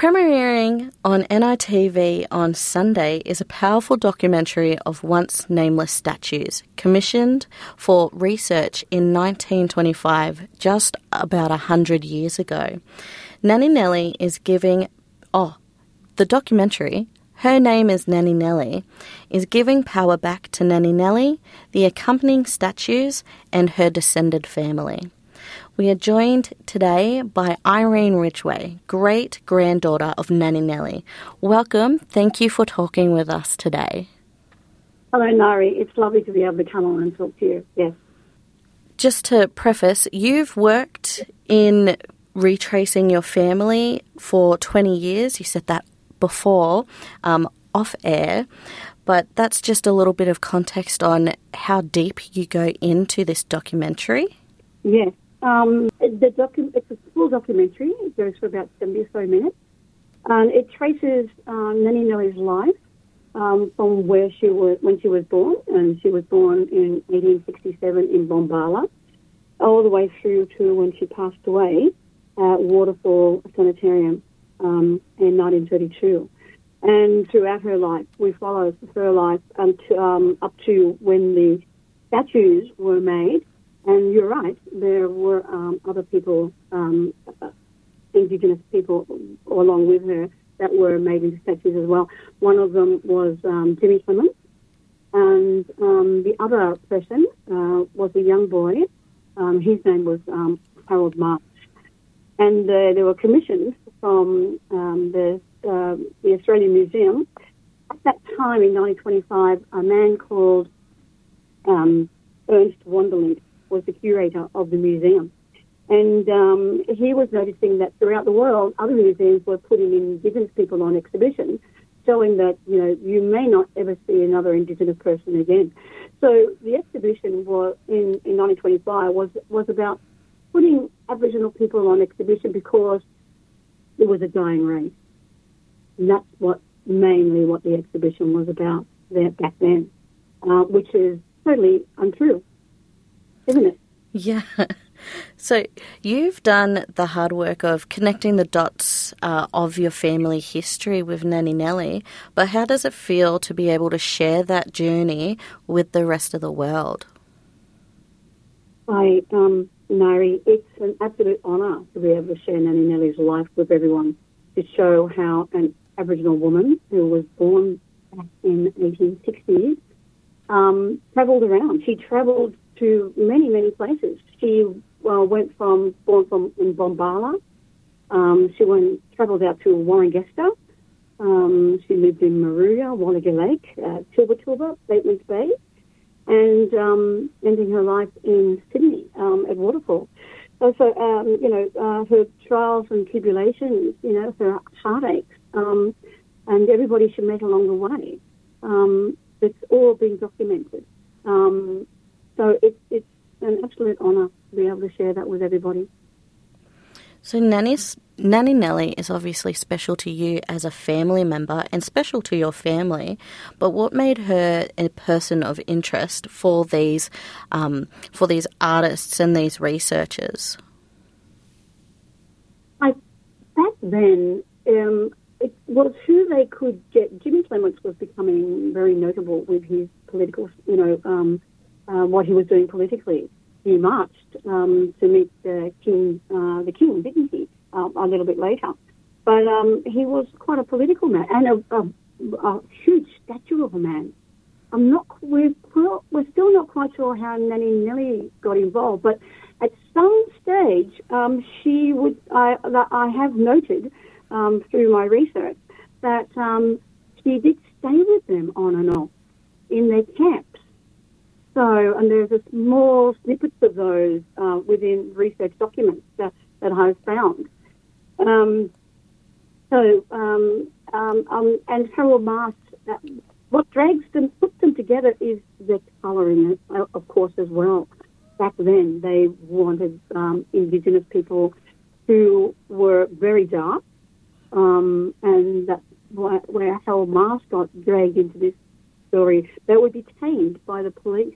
Premiering on NITV on Sunday is a powerful documentary of once nameless statues, commissioned for research in 1925, just about a hundred years ago. Nanny Nellie is giving, oh, the documentary, her name is Nanny Nellie, is giving power back to Nanny Nellie, the accompanying statues, and her descended family. We are joined today by Irene Ridgeway, great granddaughter of Nanny Nellie. Welcome. Thank you for talking with us today. Hello, Nari. It's lovely to be able to come on and talk to you. Yes. Just to preface, you've worked in retracing your family for 20 years. You said that before, um, off air, but that's just a little bit of context on how deep you go into this documentary. Yes. Um, the docu- it's a full documentary. It goes for about 70 or so minutes. And it traces um, Nanny Nellie's life um, from where she was when she was born, and she was born in 1867 in Bombala, all the way through to when she passed away at Waterfall Sanitarium um, in 1932. And throughout her life, we follow her life um, up to when the statues were made and you're right, there were um, other people, um, indigenous people, along with her that were made into statues as well. One of them was um, Jimmy Clements, and um, the other person uh, was a young boy. Um, his name was um, Harold Marsh. And uh, were commissions from the, uh, the Australian Museum. At that time, in 1925, a man called Ernst Wanderling was the curator of the museum. And um, he was noticing that throughout the world, other museums were putting Indigenous people on exhibition, showing that, you know, you may not ever see another Indigenous person again. So the exhibition was in, in 1925 was, was about putting Aboriginal people on exhibition because it was a dying race. And that's what mainly what the exhibition was about there back then, uh, which is totally untrue isn't it? Yeah. So you've done the hard work of connecting the dots uh, of your family history with Nanny Nellie, but how does it feel to be able to share that journey with the rest of the world? I, um, Nari, it's an absolute honour to be able to share Nanny Nellie's life with everyone, to show how an Aboriginal woman who was born back in 1860s um, travelled around. She travelled to many, many places. She well, went from, born from in Bombala. Um, she went, travelled out to Warringesta. Um, she lived in Moruya, Wallaga Lake, uh, Tilba Tilba, Batemans Bay, and um, ending her life in Sydney um, at Waterfall. So, so um, you know, uh, her trials and tribulations, you know, her heartaches, um, and everybody she met along the way. It's all been documented. Um, so it's, it's an absolute honour to be able to share that with everybody. So Nanny's, Nanny Nellie is obviously special to you as a family member and special to your family. But what made her a person of interest for these um, for these artists and these researchers? I back then um, it was who they could get. Jimmy Clements was becoming very notable with his political, you know, um, uh, what he was doing politically. He marched um, to meet the king, uh, the king, didn't he? Uh, a little bit later, but um, he was quite a political man and a, a, a huge statue of a man. I'm not. We're we're still not quite sure how Nanny Nellie got involved, but at some stage, um, she would. I I have noted um, through my research that um, she did stay with them on and off in their camp so, and there's a small snippets of those uh, within research documents that, that I've found. Um, so, um, um, um and Harold Marsh, uh, what drags them, puts them together is the colouring, uh, of course, as well. Back then, they wanted um, Indigenous people who were very dark, um, and that's where Harold Marsh got dragged into this story. They were detained by the police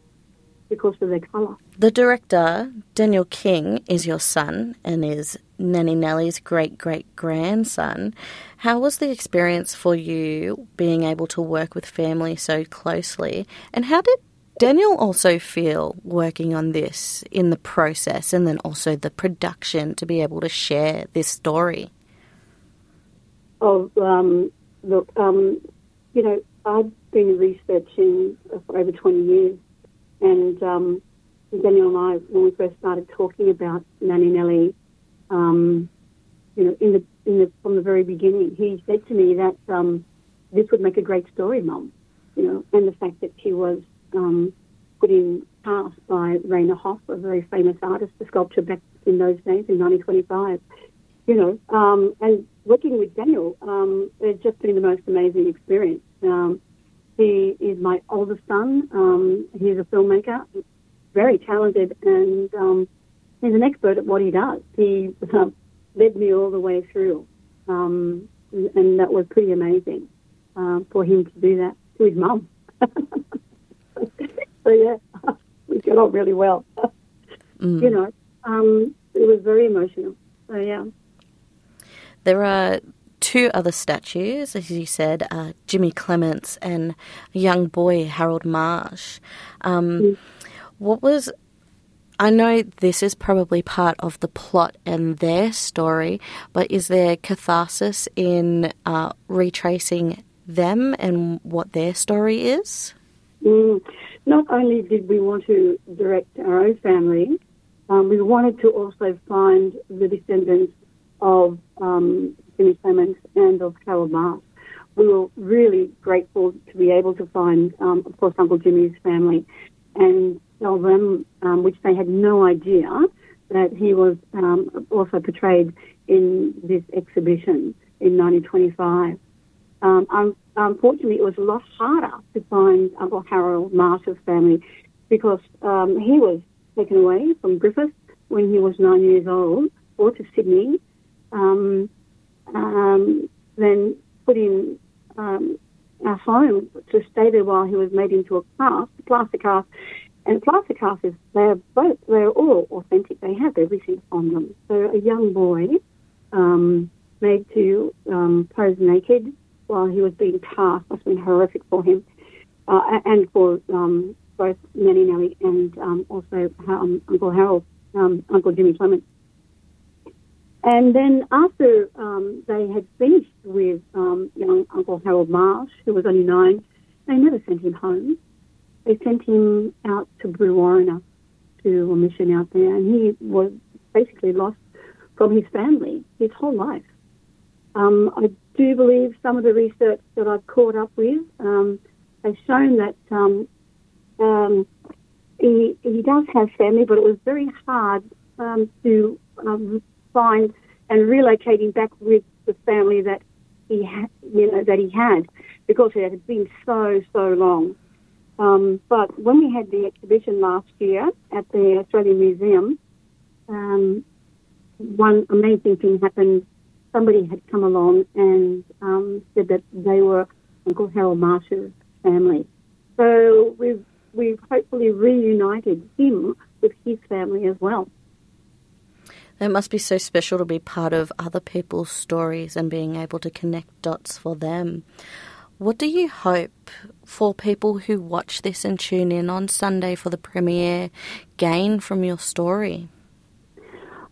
because of their colour. The director, Daniel King, is your son and is Nanny Nellie's great great grandson. How was the experience for you being able to work with family so closely? And how did Daniel also feel working on this in the process and then also the production to be able to share this story? Oh, um, look, um, you know, I've been researching for over 20 years, and um, Daniel and I, when we first started talking about Nanny Nellie, um, you know, in the, in the, from the very beginning, he said to me that um, this would make a great story, Mum. You know, and the fact that she was um, put in cast by Rayner Hoff, a very famous artist, a sculptor back in those days in 1925. You know, um, and working with Daniel, um, it's just been the most amazing experience. Um, he is my oldest son. Um, he's a filmmaker, very talented, and um, he's an expert at what he does. He uh, led me all the way through, um, and that was pretty amazing uh, for him to do that to his mum. so yeah, we got on really well. mm. You know, um, it was very emotional. So yeah. There are two other statues, as you said, uh, Jimmy Clements and young boy, Harold Marsh. Um, mm. What was I know this is probably part of the plot and their story, but is there catharsis in uh, retracing them and what their story is? Mm. Not only did we want to direct our own family, um, we wanted to also find the descendants of um, Jimmy Clements and of Harold Marsh. We were really grateful to be able to find, um, of course, Uncle Jimmy's family and tell them, um, which they had no idea, that he was um, also portrayed in this exhibition in 1925. Um, unfortunately, it was a lot harder to find Uncle Harold Marsh's family because um, he was taken away from Griffith when he was nine years old, brought to Sydney, um, um, then put in um, home to stay there while he was made into a cast, a plaster cast. And plaster casts, they're both, they're all authentic. They have everything on them. So a young boy um, made to um, pose naked while he was being cast must have been horrific for him uh, and for um, both Nanny Nellie and um, also um, Uncle Harold, um, Uncle Jimmy Clement. And then after um, they had finished with um, young Uncle Harold Marsh, who was only nine, they never sent him home. They sent him out to Brewarrina to a mission out there, and he was basically lost from his family his whole life. Um, I do believe some of the research that I've caught up with um, has shown that um, um, he, he does have family, but it was very hard to find and relocating back with the family that he had, you know, that he had, because it had been so so long. Um, but when we had the exhibition last year at the Australian Museum, one amazing thing happened somebody had come along and um, said that they were Uncle Harold Marsh's family. So we've we've hopefully reunited him with his family as well. It must be so special to be part of other people's stories and being able to connect dots for them. What do you hope for people who watch this and tune in on Sunday for the premiere gain from your story?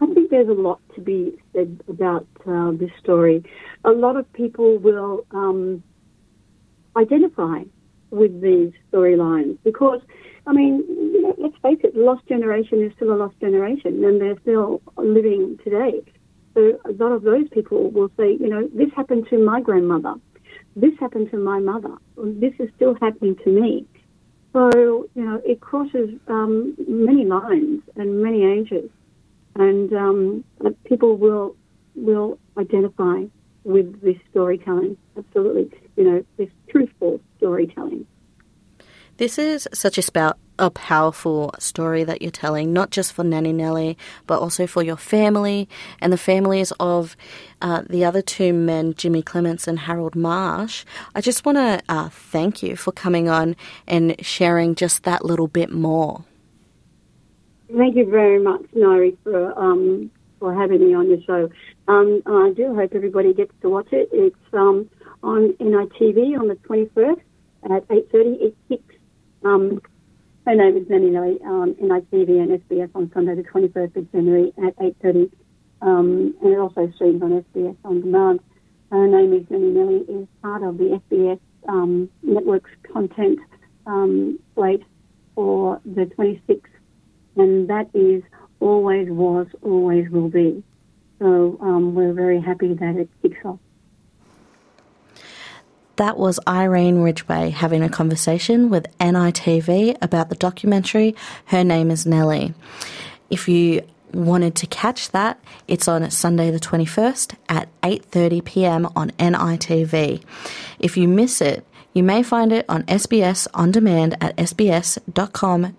I think there's a lot to be said about uh, this story. A lot of people will um, identify with these storylines because, I mean, you know, let's face it, the lost generation is still a lost generation and they're still living today. So a lot of those people will say, you know, this happened to my grandmother. This happened to my mother. This is still happening to me. So, you know, it crosses um, many lines and many ages and um, people will will identify with this storytelling. Absolutely, you know, this truthful storytelling. This is such a spout a powerful story that you're telling, not just for Nanny Nellie, but also for your family and the families of uh, the other two men, Jimmy Clements and Harold Marsh. I just want to uh, thank you for coming on and sharing just that little bit more. Thank you very much, Nari, for um, for having me on your show. Um, I do hope everybody gets to watch it. It's um, on NITV on the 21st at 8.30. It kicks, um, her name is Nanny Nellie, um, NITV and SBS on Sunday the 21st of January at 8.30. Um, and it also streams on SBS on demand. Her name is Nanny Nellie is part of the SBS um, network's content um, slate for the 26th, and that is always was, always will be. So um, we're very happy that it kicks off. That was Irene Ridgeway having a conversation with NITV about the documentary Her Name is Nellie. If you wanted to catch that, it's on Sunday the 21st at 8:30 p.m. on NITV. If you miss it, you may find it on SBS on demand at sbs.com.au.